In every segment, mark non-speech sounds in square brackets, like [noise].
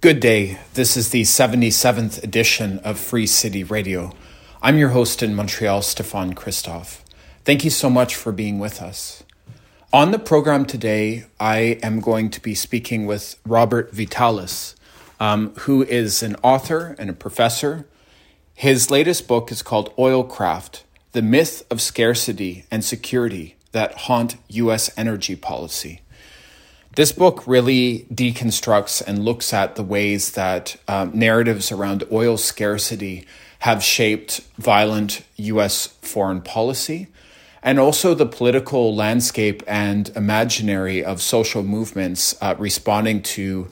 Good day. This is the 77th edition of Free City Radio. I'm your host in Montreal, Stefan Christoff. Thank you so much for being with us. On the program today, I am going to be speaking with Robert Vitalis, um, who is an author and a professor. His latest book is called Oilcraft The Myth of Scarcity and Security That Haunt U.S. Energy Policy. This book really deconstructs and looks at the ways that um, narratives around oil scarcity have shaped violent U.S. foreign policy and also the political landscape and imaginary of social movements uh, responding to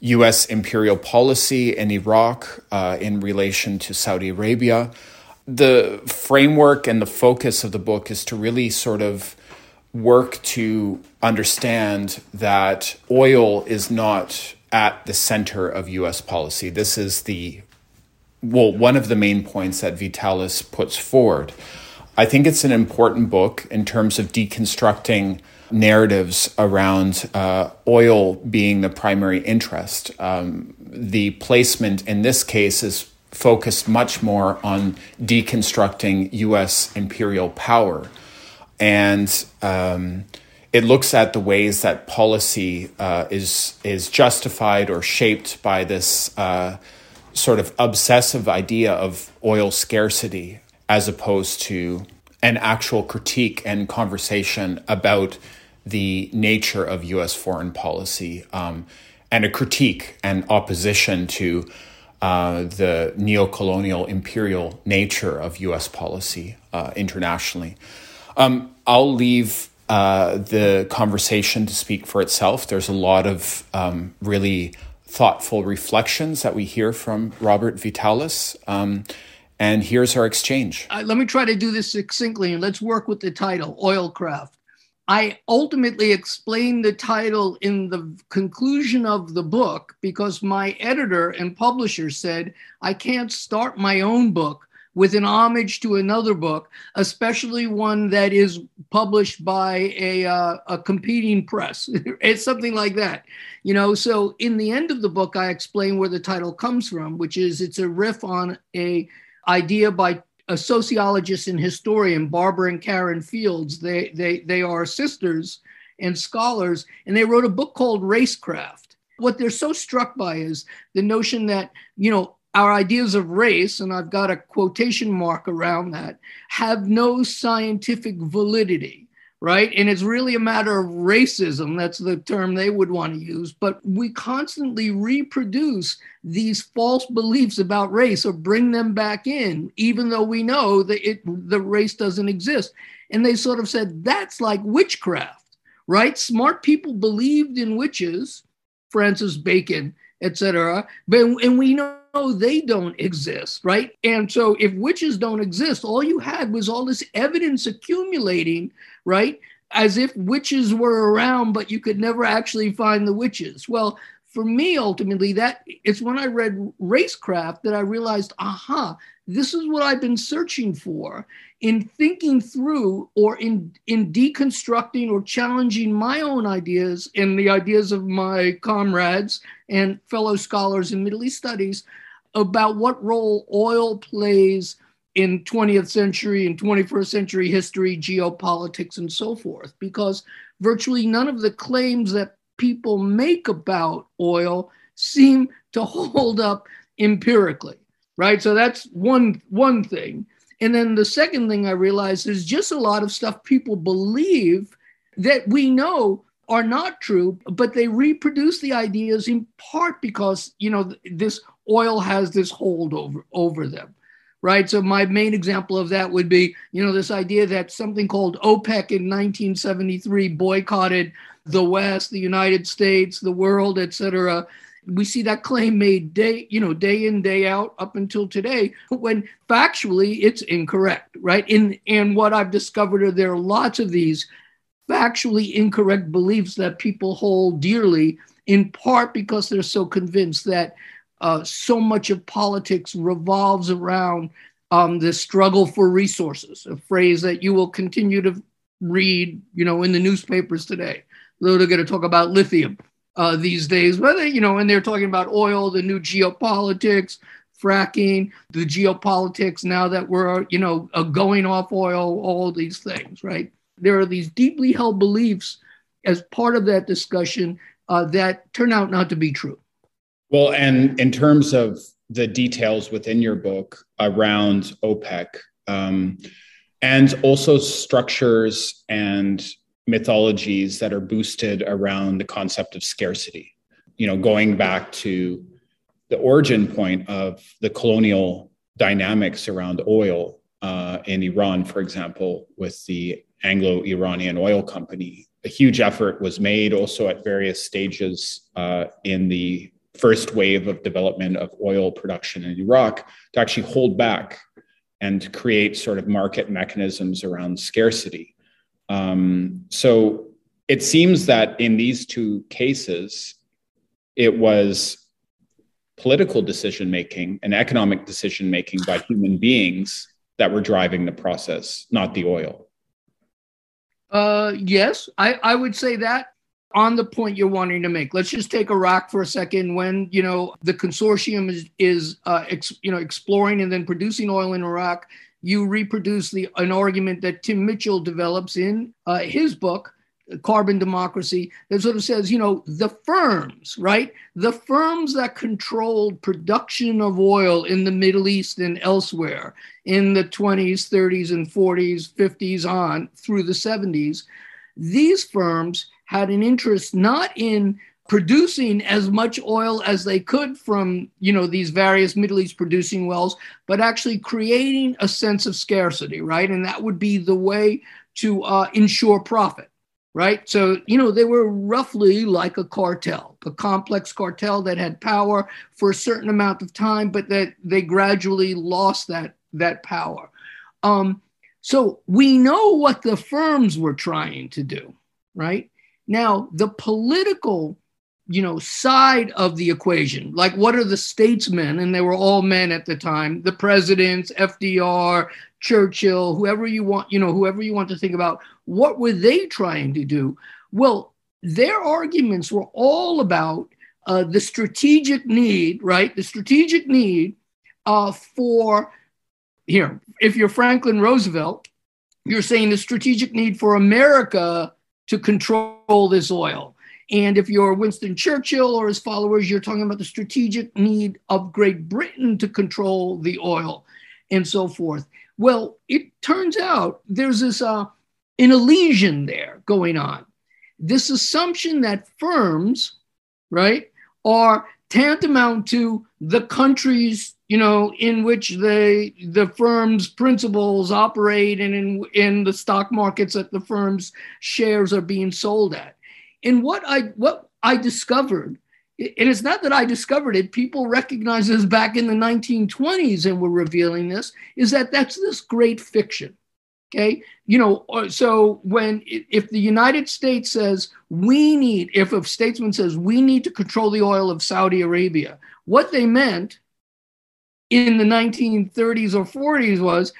U.S. imperial policy in Iraq uh, in relation to Saudi Arabia. The framework and the focus of the book is to really sort of work to understand that oil is not at the center of US policy. This is the well one of the main points that Vitalis puts forward. I think it's an important book in terms of deconstructing narratives around uh, oil being the primary interest. Um, the placement in this case is focused much more on deconstructing US imperial power and um, it looks at the ways that policy uh, is is justified or shaped by this uh, sort of obsessive idea of oil scarcity, as opposed to an actual critique and conversation about the nature of U.S. foreign policy um, and a critique and opposition to uh, the neo-colonial imperial nature of U.S. policy uh, internationally. Um, I'll leave uh, the conversation to speak for itself. There's a lot of um, really thoughtful reflections that we hear from Robert Vitalis. Um, and here's our exchange. Uh, let me try to do this succinctly and let's work with the title Oilcraft. I ultimately explained the title in the conclusion of the book because my editor and publisher said, I can't start my own book with an homage to another book, especially one that is published by a, uh, a competing press. [laughs] it's something like that, you know. So in the end of the book, I explain where the title comes from, which is it's a riff on a idea by a sociologist and historian, Barbara and Karen Fields. They they they are sisters and scholars, and they wrote a book called Racecraft. What they're so struck by is the notion that you know our ideas of race, and I've got a quotation mark around that, have no scientific validity, right? And it's really a matter of racism. That's the term they would want to use. But we constantly reproduce these false beliefs about race or bring them back in, even though we know that it, the race doesn't exist. And they sort of said that's like witchcraft, right? Smart people believed in witches, Francis Bacon, etc. But and we know Oh, they don't exist, right? And so if witches don't exist, all you had was all this evidence accumulating, right? As if witches were around, but you could never actually find the witches. Well, for me, ultimately, that it's when I read Racecraft that I realized, aha, this is what I've been searching for in thinking through or in, in deconstructing or challenging my own ideas and the ideas of my comrades and fellow scholars in Middle East studies about what role oil plays in 20th century and 21st century history, geopolitics, and so forth, because virtually none of the claims that people make about oil seem to hold up empirically, right? So that's one, one thing. And then the second thing I realized is just a lot of stuff people believe that we know are not true, but they reproduce the ideas in part because, you know, this oil has this hold over, over them, right? So my main example of that would be, you know, this idea that something called OPEC in 1973 boycotted the West, the United States, the world, et cetera. We see that claim made day, you know, day in, day out up until today, when factually it's incorrect, right? In and what I've discovered are there are lots of these factually incorrect beliefs that people hold dearly, in part because they're so convinced that uh, so much of politics revolves around um, the struggle for resources, a phrase that you will continue to read, you know, in the newspapers today. They're going to talk about lithium, uh, these days. Whether you know, and they're talking about oil, the new geopolitics, fracking, the geopolitics now that we're you know uh, going off oil, all these things, right? There are these deeply held beliefs as part of that discussion uh, that turn out not to be true. Well, and in terms of the details within your book around OPEC, um, and also structures and mythologies that are boosted around the concept of scarcity. You know, going back to the origin point of the colonial dynamics around oil uh, in Iran, for example, with the Anglo Iranian Oil Company. A huge effort was made also at various stages uh, in the first wave of development of oil production in Iraq to actually hold back and create sort of market mechanisms around scarcity. Um, so it seems that in these two cases, it was political decision making and economic decision making by human beings that were driving the process, not the oil. Uh, yes, I, I would say that on the point you're wanting to make. Let's just take Iraq for a second. When you know the consortium is is uh, ex, you know exploring and then producing oil in Iraq, you reproduce the an argument that Tim Mitchell develops in uh, his book carbon democracy that sort of says, you know, the firms, right? The firms that controlled production of oil in the Middle East and elsewhere in the 20s, 30s, and 40s, 50s on through the 70s, these firms had an interest not in producing as much oil as they could from you know these various middle east producing wells but actually creating a sense of scarcity right and that would be the way to uh, ensure profit right? So, you know, they were roughly like a cartel, a complex cartel that had power for a certain amount of time, but that they gradually lost that, that power. Um, so we know what the firms were trying to do, right? Now, the political you know side of the equation like what are the statesmen and they were all men at the time the presidents fdr churchill whoever you want you know whoever you want to think about what were they trying to do? Well, their arguments were all about uh, the strategic need, right? The strategic need uh, for, here, if you're Franklin Roosevelt, you're saying the strategic need for America to control this oil. And if you're Winston Churchill or his followers, you're talking about the strategic need of Great Britain to control the oil and so forth. Well, it turns out there's this uh, an illusion there going on. This assumption that firms, right, are tantamount to the countries, you know, in which they the firm's principals operate and in, in the stock markets that the firm's shares are being sold at. And what I what I discovered, and it's not that I discovered it, people recognized this back in the 1920s and were revealing this, is that that's this great fiction Okay, you know, uh, so when if the United States says we need, if a statesman says we need to control the oil of Saudi Arabia, what they meant in the 1930s or 40s was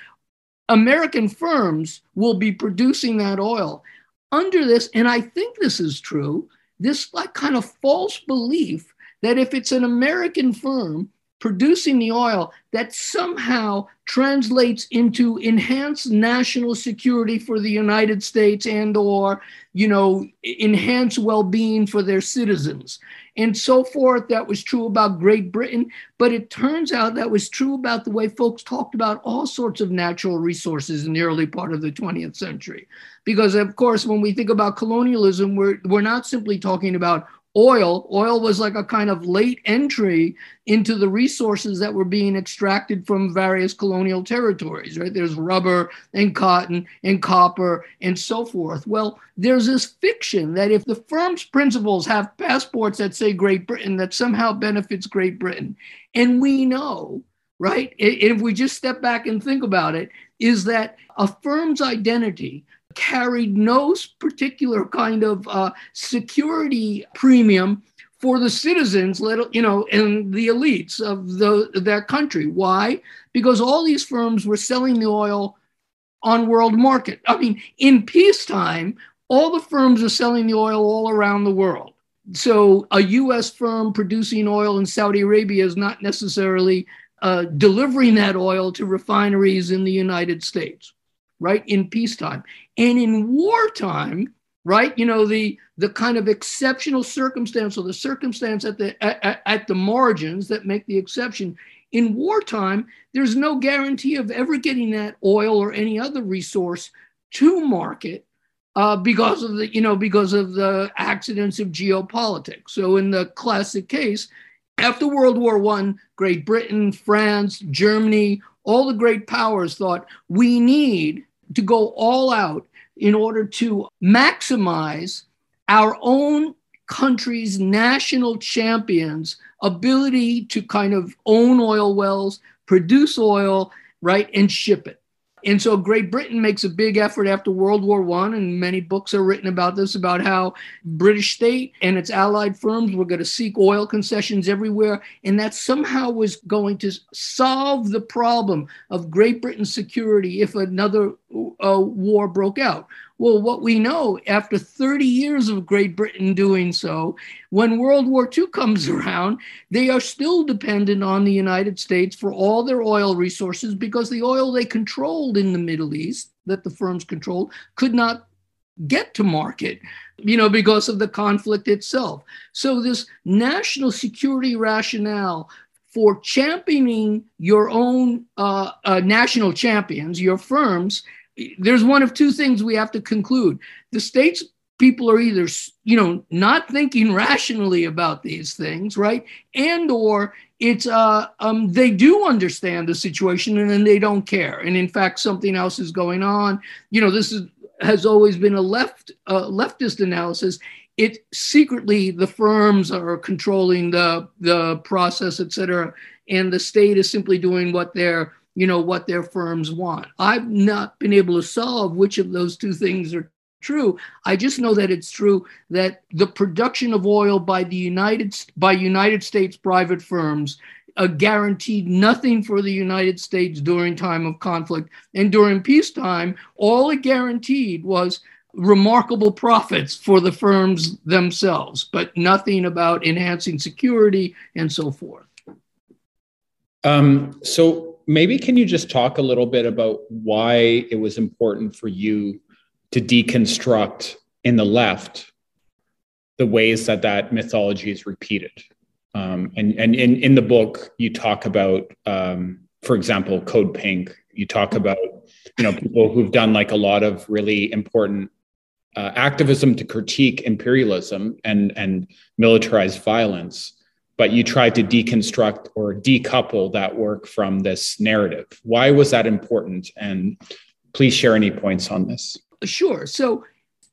American firms will be producing that oil under this, and I think this is true. This like kind of false belief that if it's an American firm producing the oil that somehow translates into enhanced national security for the United States and or you know enhanced well-being for their citizens. And so forth that was true about Great Britain but it turns out that was true about the way folks talked about all sorts of natural resources in the early part of the 20th century. Because of course when we think about colonialism we're we're not simply talking about oil. Oil was like a kind of late entry into the resources that were being extracted from various colonial territories, right? There's rubber and cotton and copper and so forth. Well, there's this fiction that if the firm's principals have passports that say Great Britain, that somehow benefits Great Britain. And we know, right? If we just step back and think about it, is that a firm's identity carried no particular kind of uh, security premium for the citizens, let you know, and the elites of the, that country. Why? Because all these firms were selling the oil on world market. I mean, in peacetime, all the firms are selling the oil all around the world. so a U.S. firm producing oil in Saudi Arabia is not necessarily uh, delivering that oil to refineries in the United States, right? In peacetime and in wartime, right? You know the the kind of exceptional circumstance or the circumstance at the at, at the margins that make the exception. In wartime, there's no guarantee of ever getting that oil or any other resource to market uh, because of the you know because of the accidents of geopolitics. So in the classic case, after World War One, Great Britain, France, Germany, all the great powers thought we need to go all out in order to maximize our own country's national champions' ability to kind of own oil wells, produce oil, right, and ship it. And so Great Britain makes a big effort after World War One, and many books are written about this, about how British state and its allied firms were going to seek oil concessions everywhere, and that somehow was going to solve the problem of Great Britain's security if another uh, war broke out. Well, what we know after 30 years of Great Britain doing so, when World War II comes [laughs] around, they are still dependent on the United States for all their oil resources because the oil they controlled in the Middle East, that the firms controlled, could not get to market, you know, because of the conflict itself. So, this national security rationale for championing your own uh, uh, national champions, your firms, there's one of two things we have to conclude. The states people are either you know not thinking rationally about these things right? And or it's uh um they do understand the situation and then they don't care. And in fact something else is going on. You know this is has always been a left uh, leftist analysis. It secretly the firms are controlling the the process et cetera. And the state is simply doing what they're you know what their firms want. I've not been able to solve which of those two things are true. I just know that it's true that the production of oil by the united by united states private firms uh, guaranteed nothing for the united states during time of conflict. And during peacetime all it guaranteed was remarkable profits for the firms themselves but nothing about enhancing security and so forth. Um, so maybe can you just talk a little bit about why it was important for you to deconstruct in the left the ways that that mythology is repeated? Um, and and in, in the book you talk about um, for example code pink. You talk about you know people who've done like a lot of really important uh, activism to critique imperialism and and militarized violence but you tried to deconstruct or decouple that work from this narrative. Why was that important? And please share any points on this. Sure. So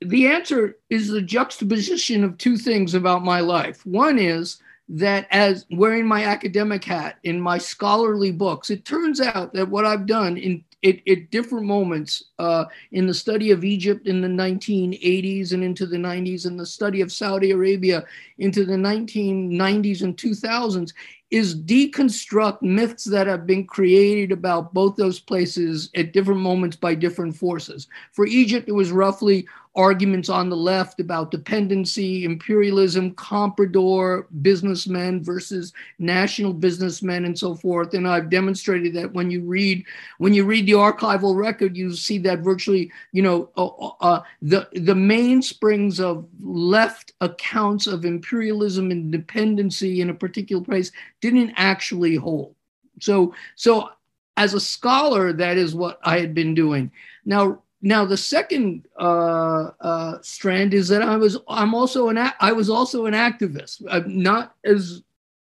the answer is the juxtaposition of two things about my life. One is that as wearing my academic hat in my scholarly books, it turns out that what I've done in at, at different moments uh, in the study of Egypt in the 1980s and into the 90s, and the study of Saudi Arabia into the 1990s and 2000s, is deconstruct myths that have been created about both those places at different moments by different forces. For Egypt, it was roughly arguments on the left about dependency, imperialism, comprador businessmen versus national businessmen, and so forth. And I've demonstrated that when you read when you read the archival record, you see that virtually, you know, uh, uh, uh the the mainsprings of left accounts of imperialism and dependency in a particular place didn't actually hold. So so as a scholar, that is what I had been doing. Now, now the second uh, uh, strand is that I was I'm also an I was also an activist. I'm not as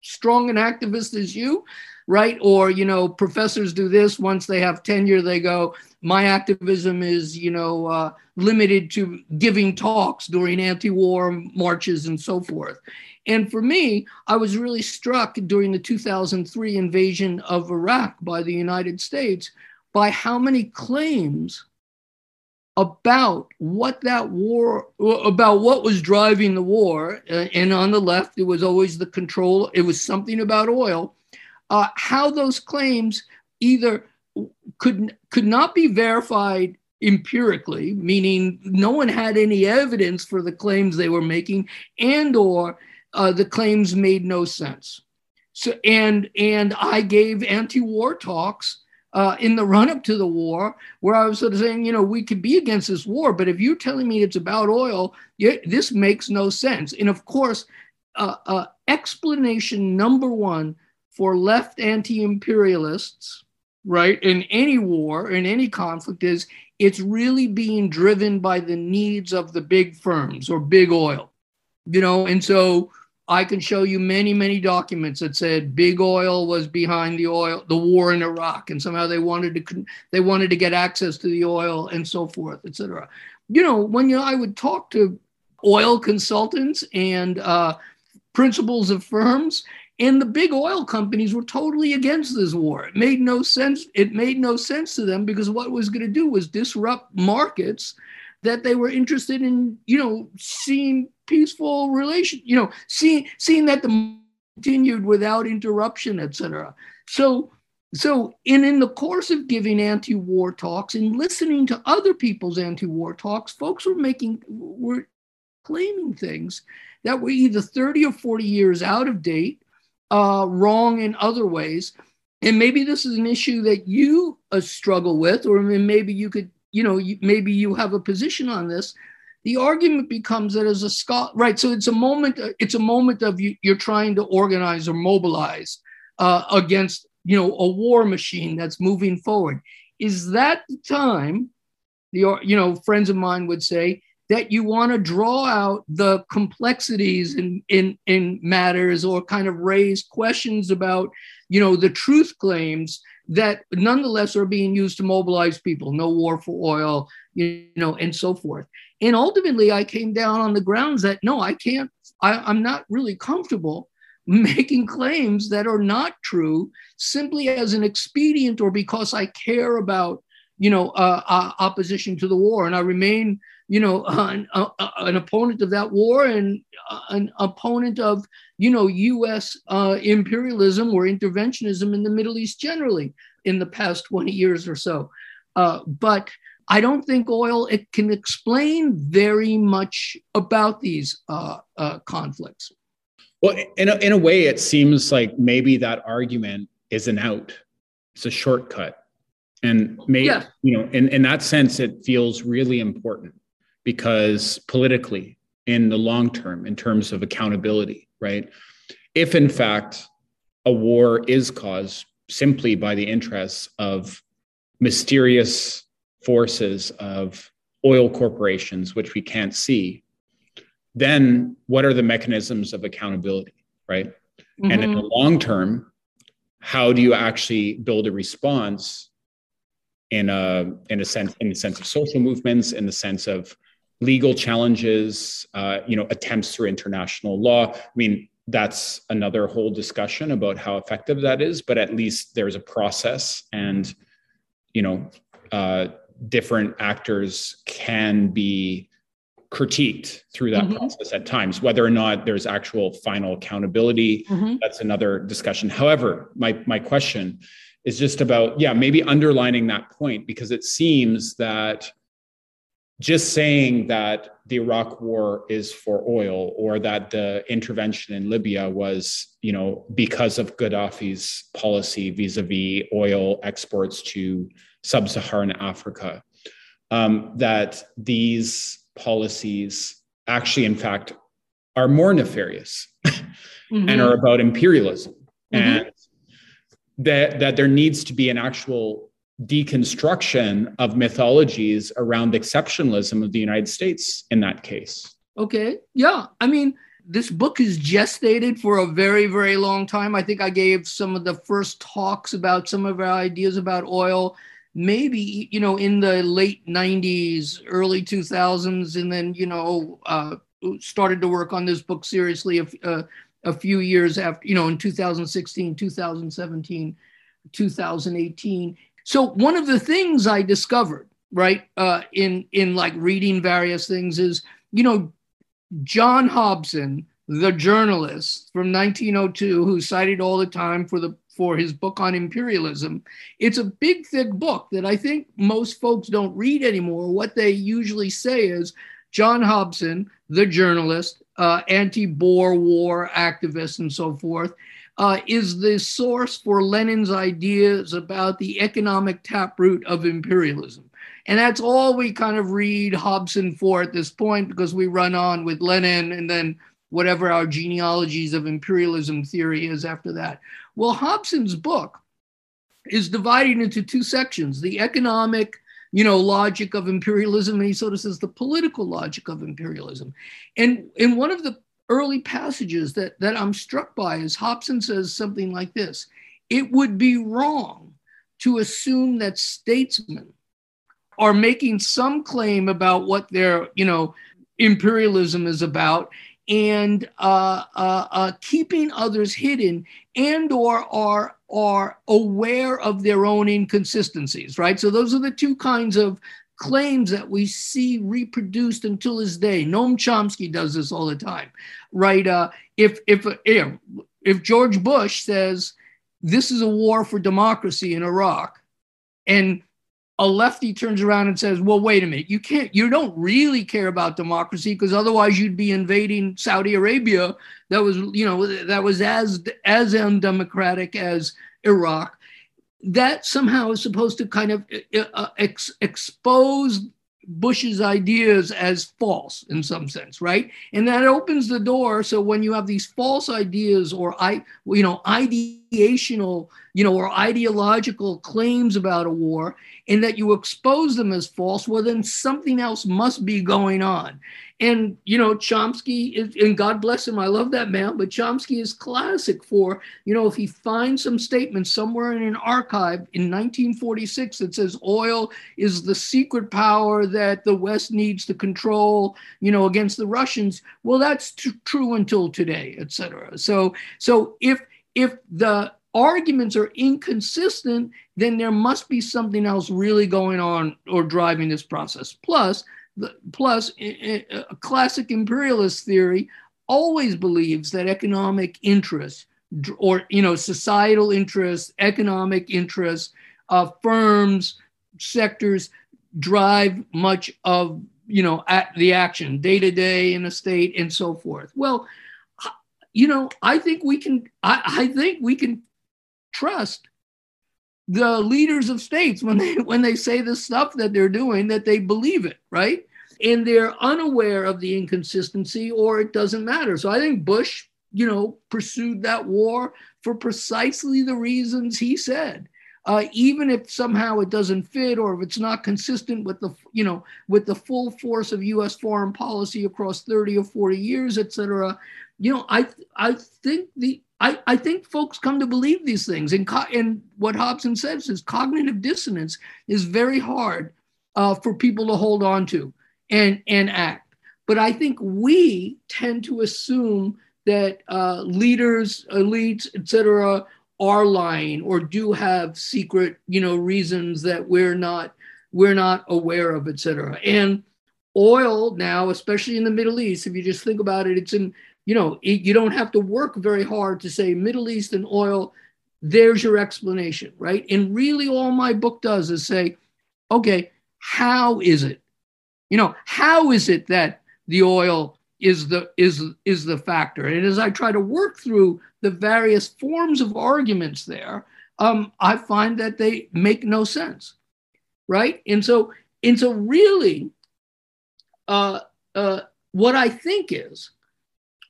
strong an activist as you, right? Or you know, professors do this once they have tenure, they go. My activism is you know uh, limited to giving talks during anti-war marches and so forth. And for me, I was really struck during the 2003 invasion of Iraq by the United States by how many claims about what that war about what was driving the war uh, and on the left it was always the control it was something about oil uh, how those claims either could could not be verified empirically, meaning no one had any evidence for the claims they were making, and or uh, the claims made no sense. So and and I gave anti-war talks uh, in the run-up to the war, where I was sort of saying, you know, we could be against this war, but if you're telling me it's about oil, this makes no sense. And of course, uh, uh, explanation number one for left anti-imperialists, right, in any war, in any conflict, is it's really being driven by the needs of the big firms or big oil, you know, and so I can show you many, many documents that said big oil was behind the oil, the war in Iraq, and somehow they wanted to they wanted to get access to the oil and so forth, etc. You know, when you I would talk to oil consultants and uh, principals of firms, and the big oil companies were totally against this war. It made no sense. It made no sense to them because what it was going to do was disrupt markets that they were interested in, you know, seeing peaceful relation, you know, seeing seeing that the continued without interruption, etc. So so in in the course of giving anti-war talks and listening to other people's anti-war talks, folks were making were claiming things that were either 30 or 40 years out of date, uh, wrong in other ways. And maybe this is an issue that you uh, struggle with, or maybe you could you know, maybe you have a position on this. The argument becomes that as a scholar, right? So it's a moment. It's a moment of you, you're trying to organize or mobilize uh, against, you know, a war machine that's moving forward. Is that the time? The you know, friends of mine would say that you want to draw out the complexities in, in, in matters or kind of raise questions about you know the truth claims that nonetheless are being used to mobilize people. No war for oil you know and so forth. And ultimately i came down on the grounds that no i can't I, i'm not really comfortable [laughs] making claims that are not true simply as an expedient or because i care about you know uh, uh, opposition to the war. And i remain you know [laughs] an, uh, an opponent of that war and uh, an opponent of you know, U.S. Uh, imperialism or interventionism in the Middle East generally in the past [laughs] 20 years or so. Uh, but I don't think oil it can explain very much about these uh, uh, conflicts. Well, in a, in a way, it seems like maybe that argument is an out. It's a shortcut, and maybe yeah. you know, in in that sense, it feels really important because politically, in the long term, in terms of accountability, right? If in fact a war is caused simply by the interests of mysterious forces of oil corporations, which we can't see, then what are the mechanisms of accountability, right? Mm-hmm. And in the long term, how do you actually build a response in a in a sense in the sense of social movements, in the sense of legal challenges, uh, you know, attempts through international law. I mean, that's another whole discussion about how effective that is, but at least there's a process and, you know, uh, different actors can be critiqued through that mm-hmm. process at times whether or not there's actual final accountability mm-hmm. that's another discussion however my my question is just about yeah maybe underlining that point because it seems that just saying that the Iraq war is for oil or that the intervention in Libya was, you know, because of Gaddafi's policy vis-a-vis oil exports to sub-Saharan Africa, um, that these policies actually, in fact, are more nefarious [laughs] mm-hmm. and are about imperialism, mm-hmm. and that that there needs to be an actual deconstruction of mythologies around exceptionalism of the United States in that case. Okay. Yeah. I mean, this book is gestated for a very, very long time. I think I gave some of the first talks about some of our ideas about oil, maybe, you know, in the late 90s, early 2000s, and then, you know, uh, started to work on this book seriously a, uh, a few years after, you know, in 2016, 2017, 2018 so one of the things I discovered, right, uh, in in like reading various things is, you know, John Hobson, the journalist from 1902, who's cited all the time for the for his book on imperialism. It's a big, thick book that I think most folks don't read anymore. What they usually say is John Hobson, the journalist, uh, anti-Boer war activist, and so forth, uh, is the source for Lenin's ideas about the economic taproot of imperialism. And that's all we kind of read Hobson for at this point because we run on with Lenin and then whatever our genealogies of imperialism theory is after that. Well, Hobson's book is divided into two sections the economic you know logic of imperialism and he sort of says the political logic of imperialism and in one of the early passages that, that i'm struck by is hobson says something like this it would be wrong to assume that statesmen are making some claim about what their you know imperialism is about and uh, uh, uh, keeping others hidden and or are are aware of their own inconsistencies right? So those are the two kinds of claims that we see reproduced until this day. Noam chomsky does this all the time right uh, if if if george bush says this is a war for democracy in iraq and a lefty turns around and says, "Well, wait a minute. You can't. You don't really care about democracy because otherwise you'd be invading Saudi Arabia. That was, you know, that was as as undemocratic as Iraq. That somehow is supposed to kind of uh, uh, ex- expose Bush's ideas as false in some sense, right? And that opens the door. So when you have these false ideas or I, you know, ideational, you know, or ideological claims about a war, and that you expose them as false, well, then something else must be going on. And, you know, Chomsky, is, and God bless him, I love that man, but Chomsky is classic for, you know, if he finds some statement somewhere in an archive in 1946 that says oil is the secret power that the West needs to control, you know, against the Russians, well, that's t- true until today, et cetera. So, so if, if the arguments are inconsistent, then there must be something else really going on or driving this process. Plus, plus, a classic imperialist theory always believes that economic interests or you know societal interests, economic interests of firms, sectors drive much of you know the action day to day in a state and so forth. Well, you know, I think we can. I, I think we can trust the leaders of states when they when they say the stuff that they're doing that they believe it right and they're unaware of the inconsistency or it doesn't matter so i think bush you know pursued that war for precisely the reasons he said uh, even if somehow it doesn't fit or if it's not consistent with the you know with the full force of U.S. foreign policy across 30 or 40 years, et cetera, you know, I I think the I, I think folks come to believe these things. And, co- and what Hobson says is cognitive dissonance is very hard uh, for people to hold on to and, and act. But I think we tend to assume that uh, leaders, elites, etc., are lying or do have secret, you know, reasons that we're not we're not aware of, etc. And oil now, especially in the Middle East, if you just think about it, it's in you know, it, you don't have to work very hard to say Middle Eastern oil, there's your explanation, right? And really, all my book does is say, okay, how is it? You know, how is it that the oil is the is is the factor? And as I try to work through the various forms of arguments there, um, I find that they make no sense, right? And so, and so, really, uh, uh, what I think is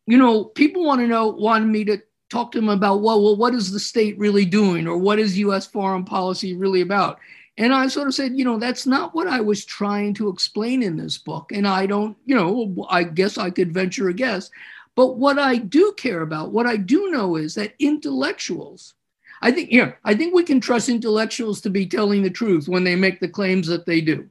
you know, people want to know, wanted me to talk to them about, well, well, what is the state really doing, or what is U.S. foreign policy really about? And I sort of said, you know, that's not what I was trying to explain in this book. And I don't, you know, I guess I could venture a guess. But what I do care about, what I do know is that intellectuals, I think, yeah, I think we can trust intellectuals to be telling the truth when they make the claims that they do.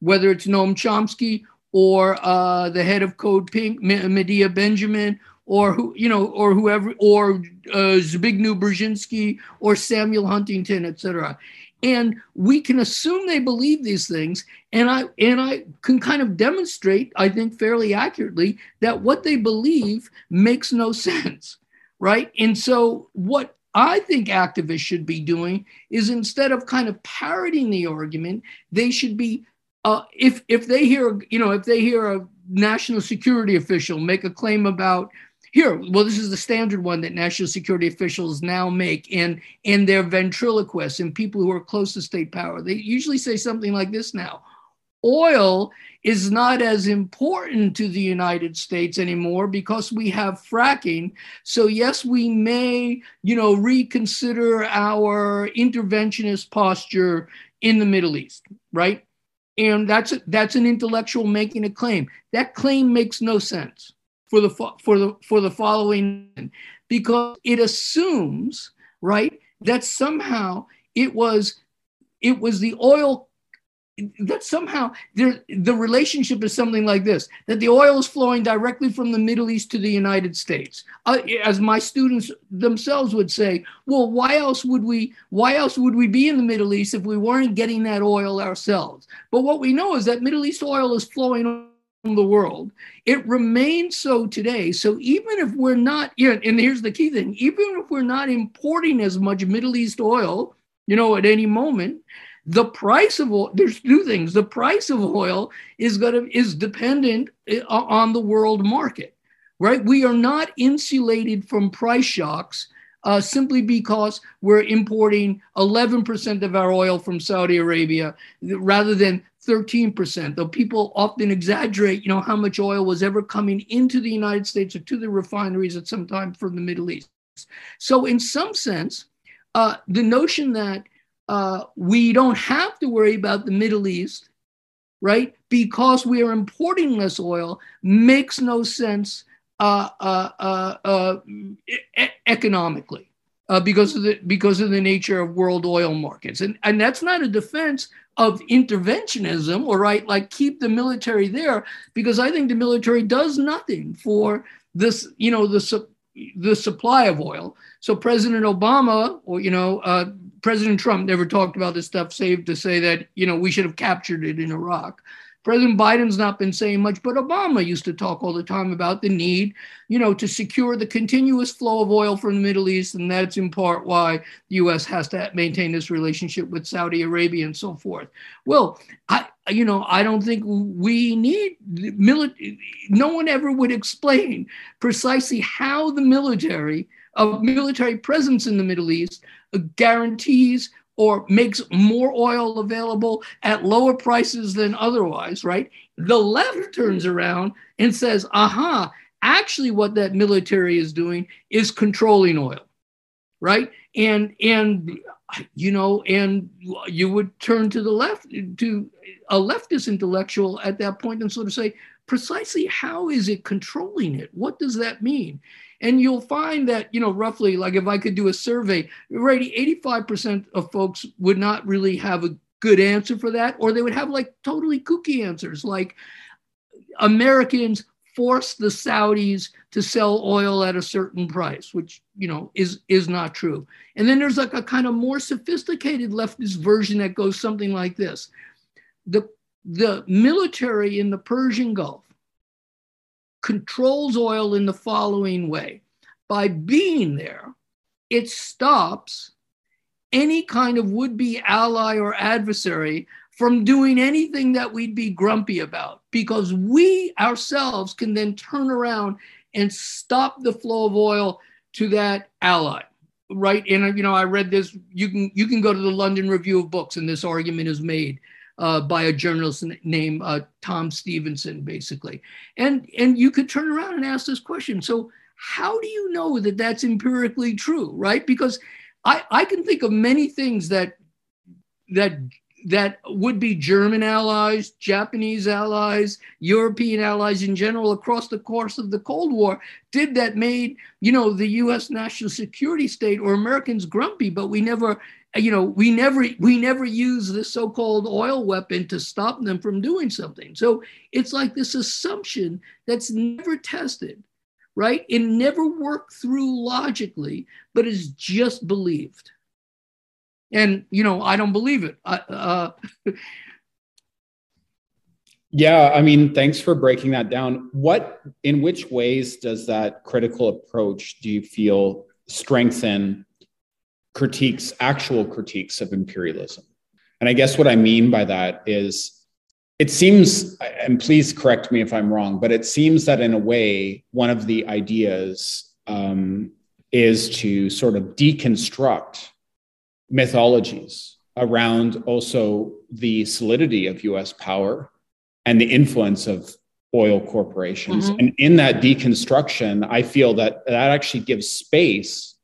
Whether it's Noam Chomsky or uh, the head of Code Pink, Medea Benjamin, or who you know, or whoever, or uh, Zbigniew Brzezinski, or Samuel Huntington, etc. and we can assume they believe these things and i and i can kind of demonstrate i think fairly accurately that what they believe makes no sense right and so what I think activists should be doing is instead of kind of parroting the argument, they should be, uh, if if they hear, you know, if they hear a national security official make a claim about here, well, this is the standard one that national security officials now make and and their ventriloquists and people who are close to state power. They usually say something like this now. Oil is not as important to the United States anymore because we have fracking. So yes, we may, you know, reconsider our interventionist posture in the Middle East, right? And that's a, that's an intellectual making a claim. That claim makes no sense for the for the for the following because it assumes right that somehow it was it was the oil that somehow the relationship is something like this that the oil is flowing directly from the middle east to the united states uh, as my students themselves would say well why else would we why else would we be in the middle east if we weren't getting that oil ourselves but what we know is that middle east oil is flowing on the world. It remains so today. So even if we're not, and here's the key thing, even if we're not importing as much Middle East oil, you know, at any moment, the price of oil, there's two things. The price of oil is gonna is dependent eh, on the world market, right? We are not insulated from price shocks uh, simply because we're importing 11% of our oil from Saudi Arabia rather than 13%, though people often exaggerate, you know, how much oil was ever coming into the United States or to the refineries at some time from the Middle East. So, in some sense, uh, the notion that uh, we don't have to worry about the Middle East, right, because we are importing less oil makes no sense uh, uh, uh, uh e- economically uh, because of the because of the nature of world oil markets, and and that's not a defense of interventionism, right, like keep the military there, because I think the military does nothing for this, you know, the the supply of oil. So President Obama, or you know, uh, President Trump never talked about this stuff, save to say that you know we should have captured it in Iraq. President Biden's not been saying much, but Obama used to talk all the time about the need, you know, to secure the continuous flow of oil from the Middle East, and that's in part why the U.S. has to maintain this relationship with Saudi Arabia and so forth. Well, I, you know, I don't think we need military. No one ever would explain precisely how the military, a military presence in the Middle East, Uh, guarantees or makes more oil available at lower prices than otherwise, right? The left turns around and says, aha, actually what that military is doing is controlling oil, right? And and you know, and you would turn to the left to a leftist intellectual at that point and sort of say, precisely how is it controlling it? What does that mean? And you'll find that, you know, roughly, like if I could do a survey, already 85% of folks would not really have a good answer for that, or they would have like totally kooky answers, like Americans force the Saudis to sell oil at a certain price, which you know is is not true. And then there's like a kind of more sophisticated leftist version that goes something like this: the the military in the Persian Gulf controls oil in the following way. By being there, it stops any kind of would be ally or adversary from doing anything that we'd be grumpy about because we ourselves can then turn around and stop the flow of oil to that ally. Right and you know i read this you can you can go to the london review of books and this argument is made uh, by a journalist named uh, Tom Stevenson, basically. And, and you could turn around and ask this question. So, how do you know that that's empirically true, right? Because I, I can think of many things that that that would be German allies, Japanese allies, European allies in general across the course of the Cold War did that made, you know, the US national security state or Americans grumpy, but we never you know we never we never use the so-called oil weapon to stop them from doing something so it's like this assumption that's never tested right it never worked through logically but is just believed And, you know, I don't believe it. Uh, [laughs] yeah, I mean, thanks for breaking that down. What, in which ways does that critical approach do you feel strengthen critiques, actual critiques of imperialism? And I guess what I mean by that is it seems, and please correct me if I'm wrong, but it seems that in a way, one of the ideas um, is to sort of deconstruct mythologies around also the solidity of US power and the influence of oil corporations. Mm-hmm. And in that deconstruction, I feel that that actually gives space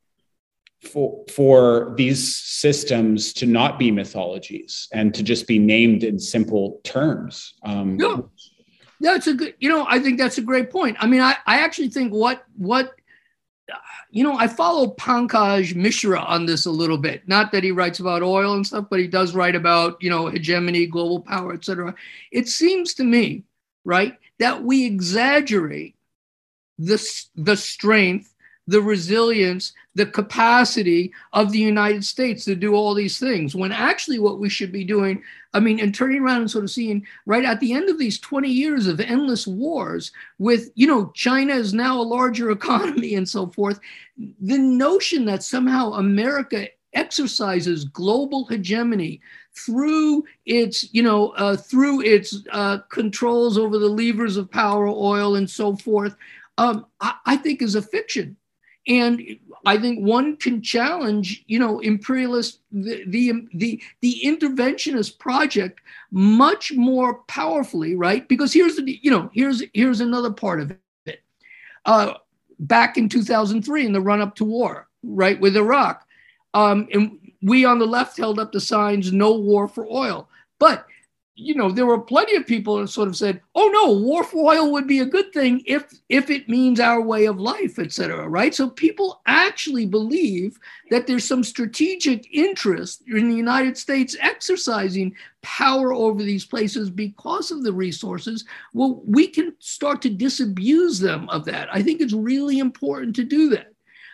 for, for these systems to not be mythologies and to just be named in simple terms. Um, yeah. That's a good, you know, I think that's a great point. I mean, I, I actually think what, what, you know, I follow Pankaj Mishra on this a little bit. Not that he writes about oil and stuff, but he does write about, you know, hegemony, global power, etc. It seems to me, right, that we exaggerate the, the strength the resilience, the capacity of the United States to do all these things. When actually, what we should be doing, I mean, and turning around and sort of seeing right at the end of these 20 years of endless wars, with, you know, China is now a larger [laughs] economy and so forth, the notion that somehow America exercises global hegemony through its you know uh, through its uh, controls over the levers of power oil and so forth um, I, I, think is a fiction and I think one can challenge, you know, imperialist the the the, the interventionist project much more powerfully, right? Because here's the you know here's here's another part of it. Uh, back in 2003, in the run up to war, right with Iraq, um, and we on the left held up the signs "No war for oil," but you know, there were plenty of people that sort of said, "Oh no, war for oil would be a good thing if if it means our way of life, etc." Right? So people actually believe that there's some strategic interest in the United States exercising power over these places because of the resources. Well, we can start to disabuse them of that. I think it's really important to do that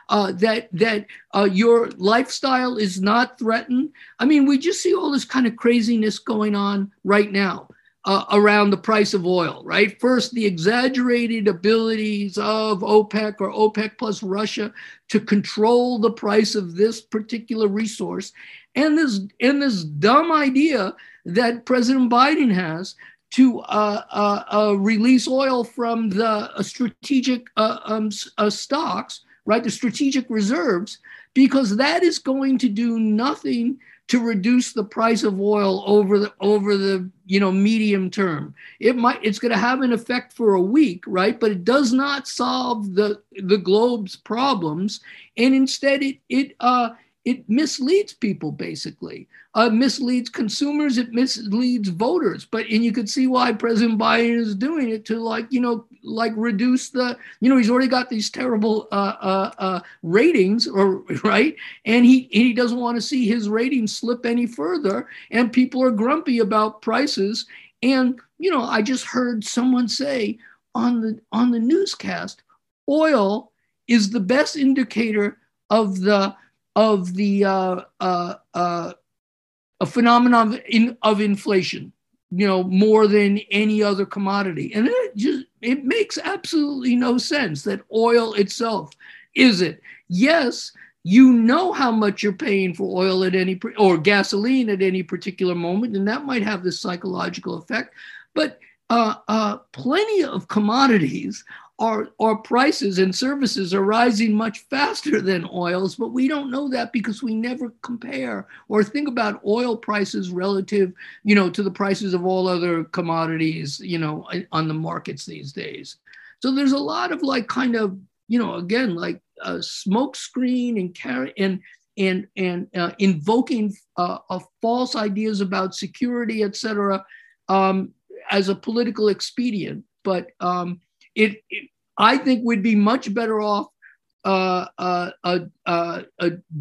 uh, that that uh, your lifestyle is not threatened. I mean, we just see all this kind of craziness going on right now. Uh, around the price of oil, right? First, the exaggerated abilities of OPEC or OPEC plus Russia to control the price of this particular resource, and this and this dumb idea that President Biden has to uh, uh, uh, release oil from the uh, strategic um, stocks right? The strategic reserves, because that is going to do nothing to reduce the price of oil over the over the you know medium term. It might it's going to have an effect for a week, right? But it does not solve the the globe's problems, and instead it it uh, it misleads people basically. Uh, misleads consumers it misleads voters. But and you could see why president biden is doing it to like you know like reduce the you know he's already got these terrible uh, uh, uh ratings or [laughs] right? And he he doesn't want to see his ratings slip any further and people are grumpy about prices. And you know i just heard someone say on the on the newscast oil is the best indicator of the of the uh, uh, uh, a phenomenon of, in, of inflation, you know, more than any other commodity. And it just it makes absolutely no sense that oil itself is it. Yes, you know how much you're paying for oil at any or gasoline at any particular moment, and that might have this psychological effect. But uh, uh, plenty of commodities our, our prices and services are rising much faster than oils, but we don't know that because we never compare or think about oil prices relative, you know, to the prices of all other commodities, you know, on the markets these days. So there's a lot of like kind of, you know, again, like a smoke screen and carry and and and uh, invoking uh, false ideas about security, et cetera, um, as a political expedient. But um, it, it, I think we'd be much better off uh, uh, uh, uh,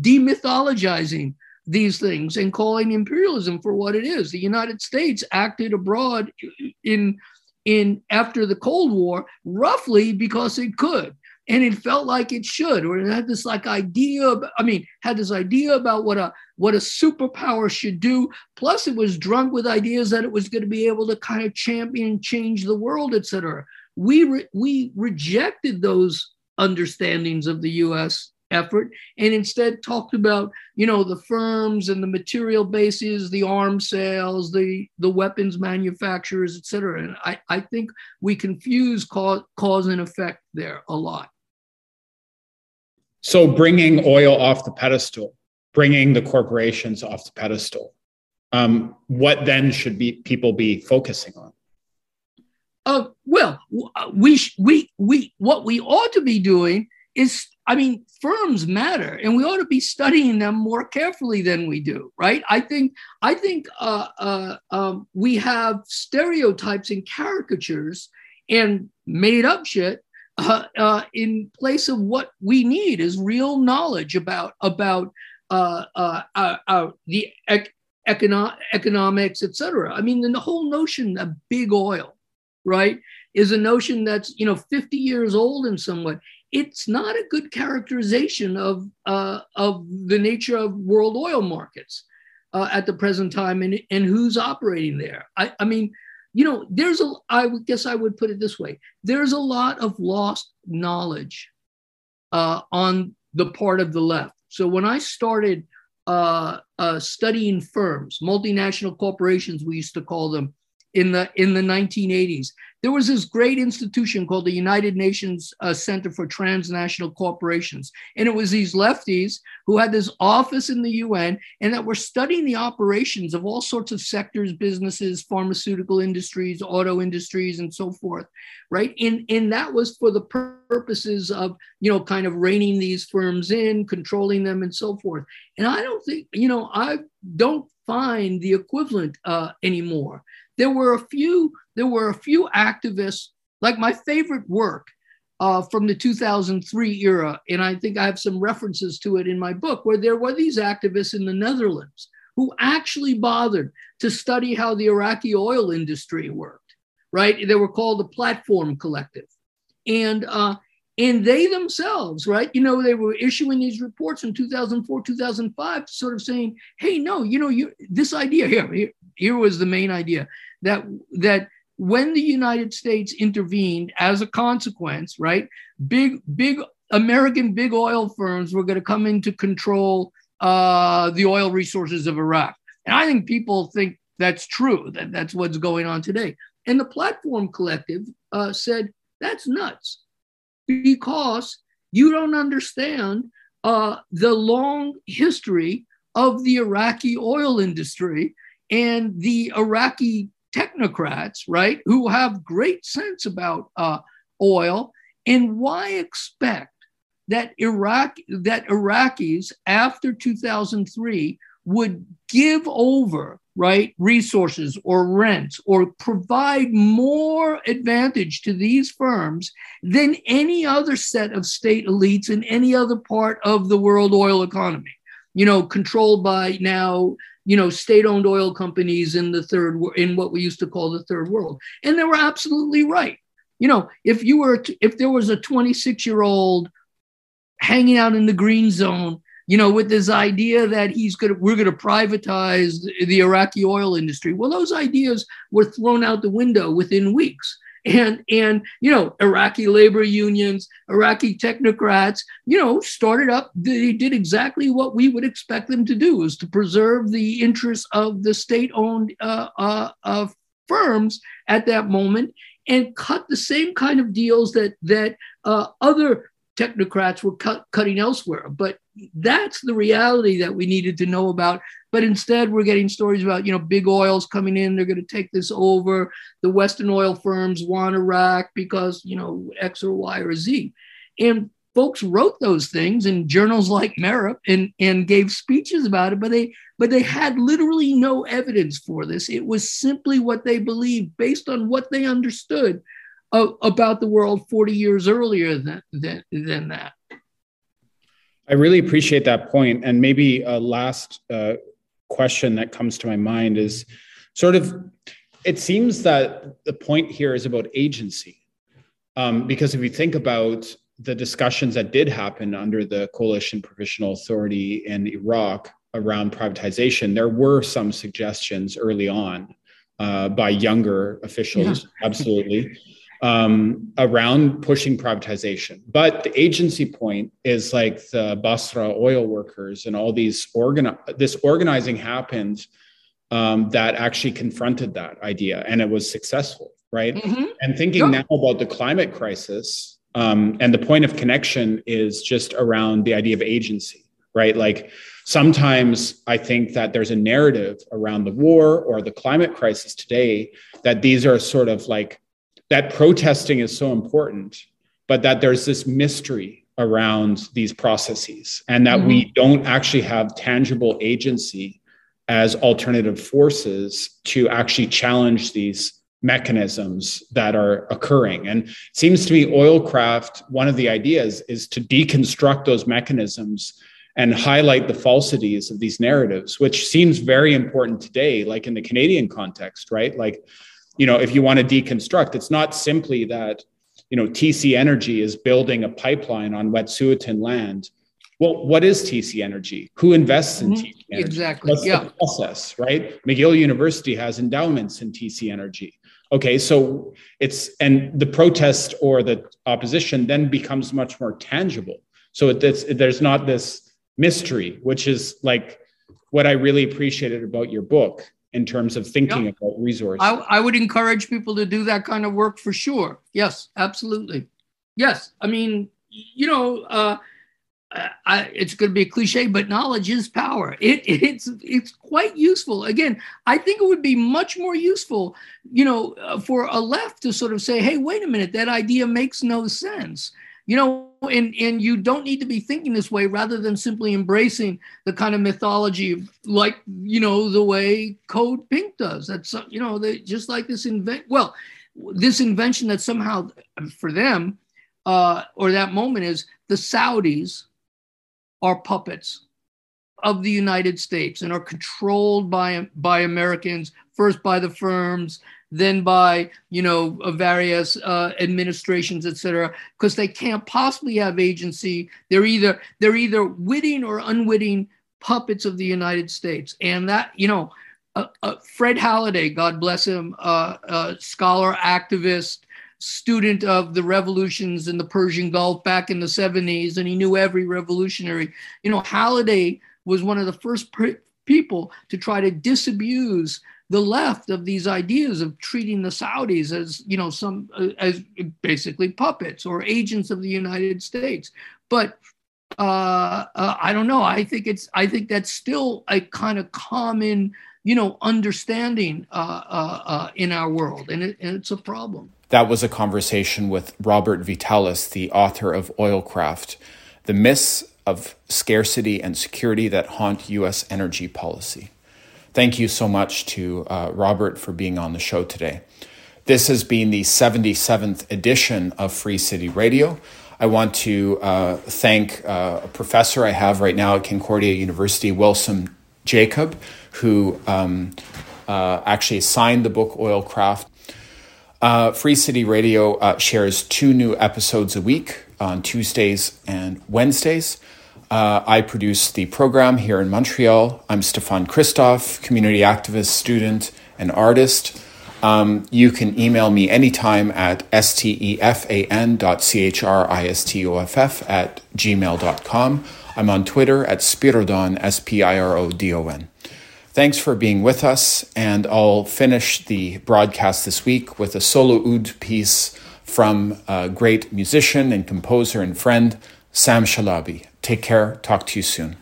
demythologizing these things and calling imperialism for what it is. The United States acted abroad in in after the Cold War roughly because it could. And it felt like it should, or it had this like idea. I mean, had this idea about what a what a superpower should do. Plus, it was drunk with ideas that it was going to be able to kind of champion, change the world, et cetera. We re- we rejected those understandings of the U.S. effort and instead talked about you know the firms and the material bases the arms sales the the weapons manufacturers et cetera and i i think we confuse cause, cause and effect there a lot so bringing oil off the pedestal bringing the corporations off the pedestal um, what then should be people be focusing on uh, well we we we what we ought to be doing is I mean, firms matter, and we ought to be studying them more carefully than we do, right? I think I think uh, uh, um, we have stereotypes and caricatures and made up shit uh, uh in place of what we need is real knowledge about about uh, uh, the ec- econo- economics, etc. I mean, the whole notion of big oil, right, is a notion that's you know 50 years old in some way it's not a good characterization of, uh, of the nature of world oil markets uh, at the present time and, and who's operating there. I, I mean, you know, there's a, I guess I would put it this way there's a lot of lost knowledge uh, on the part of the left. So when I started uh, uh, studying firms, multinational corporations, we used to call them in the in the 1980s, there was this great institution called the United Nations uh, Center for Transnational Corporations. And it was these lefties who had this office in the UN and that were studying the operations of all sorts of sectors, businesses, pharmaceutical industries, auto industries, and so forth, right? And, and that was for the purposes of, you know, kind of reining these firms in, controlling them, and so forth. And I don't think, you know, I don't find the equivalent uh, anymore. There were a few there were a few activists, like my favorite work uh, from the 2003 era, and I think I have some references to it in my book, where there were these activists in the Netherlands who actually bothered to study how the Iraqi oil industry worked, right? They were called the Platform Collective. And, uh, and they themselves, right? You know, they were issuing these reports in 2004, 2005, sort of saying, hey, no, you know, you, this idea here, here, here was the main idea that, that when the United States intervened as a consequence, right? Big, big American big oil firms were going to come in to control uh, the oil resources of Iraq. And I think people think that's true, that that's what's going on today. And the Platform Collective uh, said, that's nuts because you don't understand uh, the long history of the Iraqi oil industry and the Iraqi technocrats, right, who have great sense about uh, oil. And why expect that Iraq that Iraqis after 2003 would give over right resources or rents or provide more advantage to these firms than any other set of state elites in any other part of the world oil economy you know controlled by now you know, state-owned oil companies in the third in what we used to call the third world, and they were absolutely right. You know, if you were if there was a 26-year-old hanging out in the green zone, you know, with this idea that he's gonna we're gonna privatize the, the Iraqi oil industry, well, those ideas were thrown out the window within weeks and and you know iraqi labor unions iraqi technocrats you know started up they did exactly what we would expect them to do is to preserve the interests of the state owned uh, uh, uh, firms at that moment and cut the same kind of deals that that uh, other technocrats were cut, cutting elsewhere. But that's the reality that we needed to know about but instead, we're getting stories about, you know, big oils coming in. They're going to take this over. The Western oil firms want Iraq because, you know, X or Y or Z. And folks wrote those things in journals like MERIP and, and gave speeches about it, but they but they had literally no evidence for this. It was simply what they believed based on what they understood uh, about the world 40 years earlier than, than, than that. I really appreciate that point. And maybe a last uh, question that comes to my mind is sort of it seems that the point here is about agency. Um, because if you think about the discussions that did happen under the coalition provisional authority in Iraq around privatization, there were some suggestions early on uh, by younger officials, yeah. absolutely, um, around pushing privatization. But the agency point is like the Basra oil workers and all these organ. This organizing happened um, that actually confronted that idea, and it was successful, right? Mm-hmm. And thinking now about the climate crisis, um, and the point of connection is just around the idea of agency, right? Like sometimes I think that there's a narrative around the war or the climate crisis today that these are sort of like that protesting is so important, but that there's this mystery around these processes and that mm-hmm. we don't actually have tangible agency as alternative forces to actually challenge these mechanisms that are occurring. And it seems to me Oilcraft, one of the ideas is to deconstruct those mechanisms and highlight the falsities of these narratives, which seems very important today, like in the Canadian context, right? Like, you know, if you want to deconstruct, it's not simply that, you know, TC Energy is building a pipeline on Wet'suwet'en land. Well, what is TC Energy? Who invests in mm-hmm. TC Energy? Exactly. What's yeah. the process, right? McGill University has endowments in TC Energy. Okay, so it's and the protest or the opposition then becomes much more tangible. So it's, there's not this mystery, which is like what I really appreciated about your book in terms of thinking yep. about resources. I, I would encourage people to do that kind of work for sure. Yes, absolutely. Yes, I mean, you know, uh, I, it's going to be a cliche, but knowledge is power. It, [laughs] it's it's quite useful. Again, I think it would be much more useful, you know, uh, for a left to sort of say, "Hey, wait a minute, that idea makes no sense." You know, and and you don't need to be thinking this way, rather than simply embracing the kind of mythology, like you know, the way Code Pink does. That's you know, they just like this invent. Well, this invention that somehow for them, uh, or that moment is the Saudis are puppets of the United States and are controlled by, by Americans, first by the firms, then by you know various uh, administrations, et cetera, because they can't possibly have agency. They're either they're either witting or unwitting puppets of the United States, and that you know, uh, uh, Fred Halliday, God bless him, uh, scholar, activist, student of the revolutions in the Persian Gulf back in the 70s, and he knew every revolutionary. You know, Halliday was one of the first people to try to disabuse the left of these ideas of treating the Saudis as, you know, some uh, as basically puppets or agents of the United States. But uh, uh, I don't know. I think it's. I think that's still a kind of common, you know, understanding uh, uh, uh, in our world, and, it, and it's a problem. That was a conversation with Robert Vitalis, the author of Oilcraft, The Myths of Scarcity and Security That Haunt U.S. Energy Policy. Thank you so much to uh, Robert for being on the show today. This has been the 77th edition of Free City Radio. I want to uh, thank uh, a professor I have right now at Concordia University, Wilson Jacob, who um, uh, actually signed the book Oilcraft uh, Free City Radio uh, shares two new episodes a week on Tuesdays and Wednesdays. Uh, I produce the program here in Montreal. I'm Stefan Christoff, community activist, student, and artist. Um, you can email me anytime at stefan.christoff at gmail.com. I'm on Twitter at Spirodon, S P I R O D O N. Thanks for being with us, and I'll finish the broadcast this week with a solo oud piece from a great musician and composer and friend, Sam Shalabi. Take care. Talk to you soon.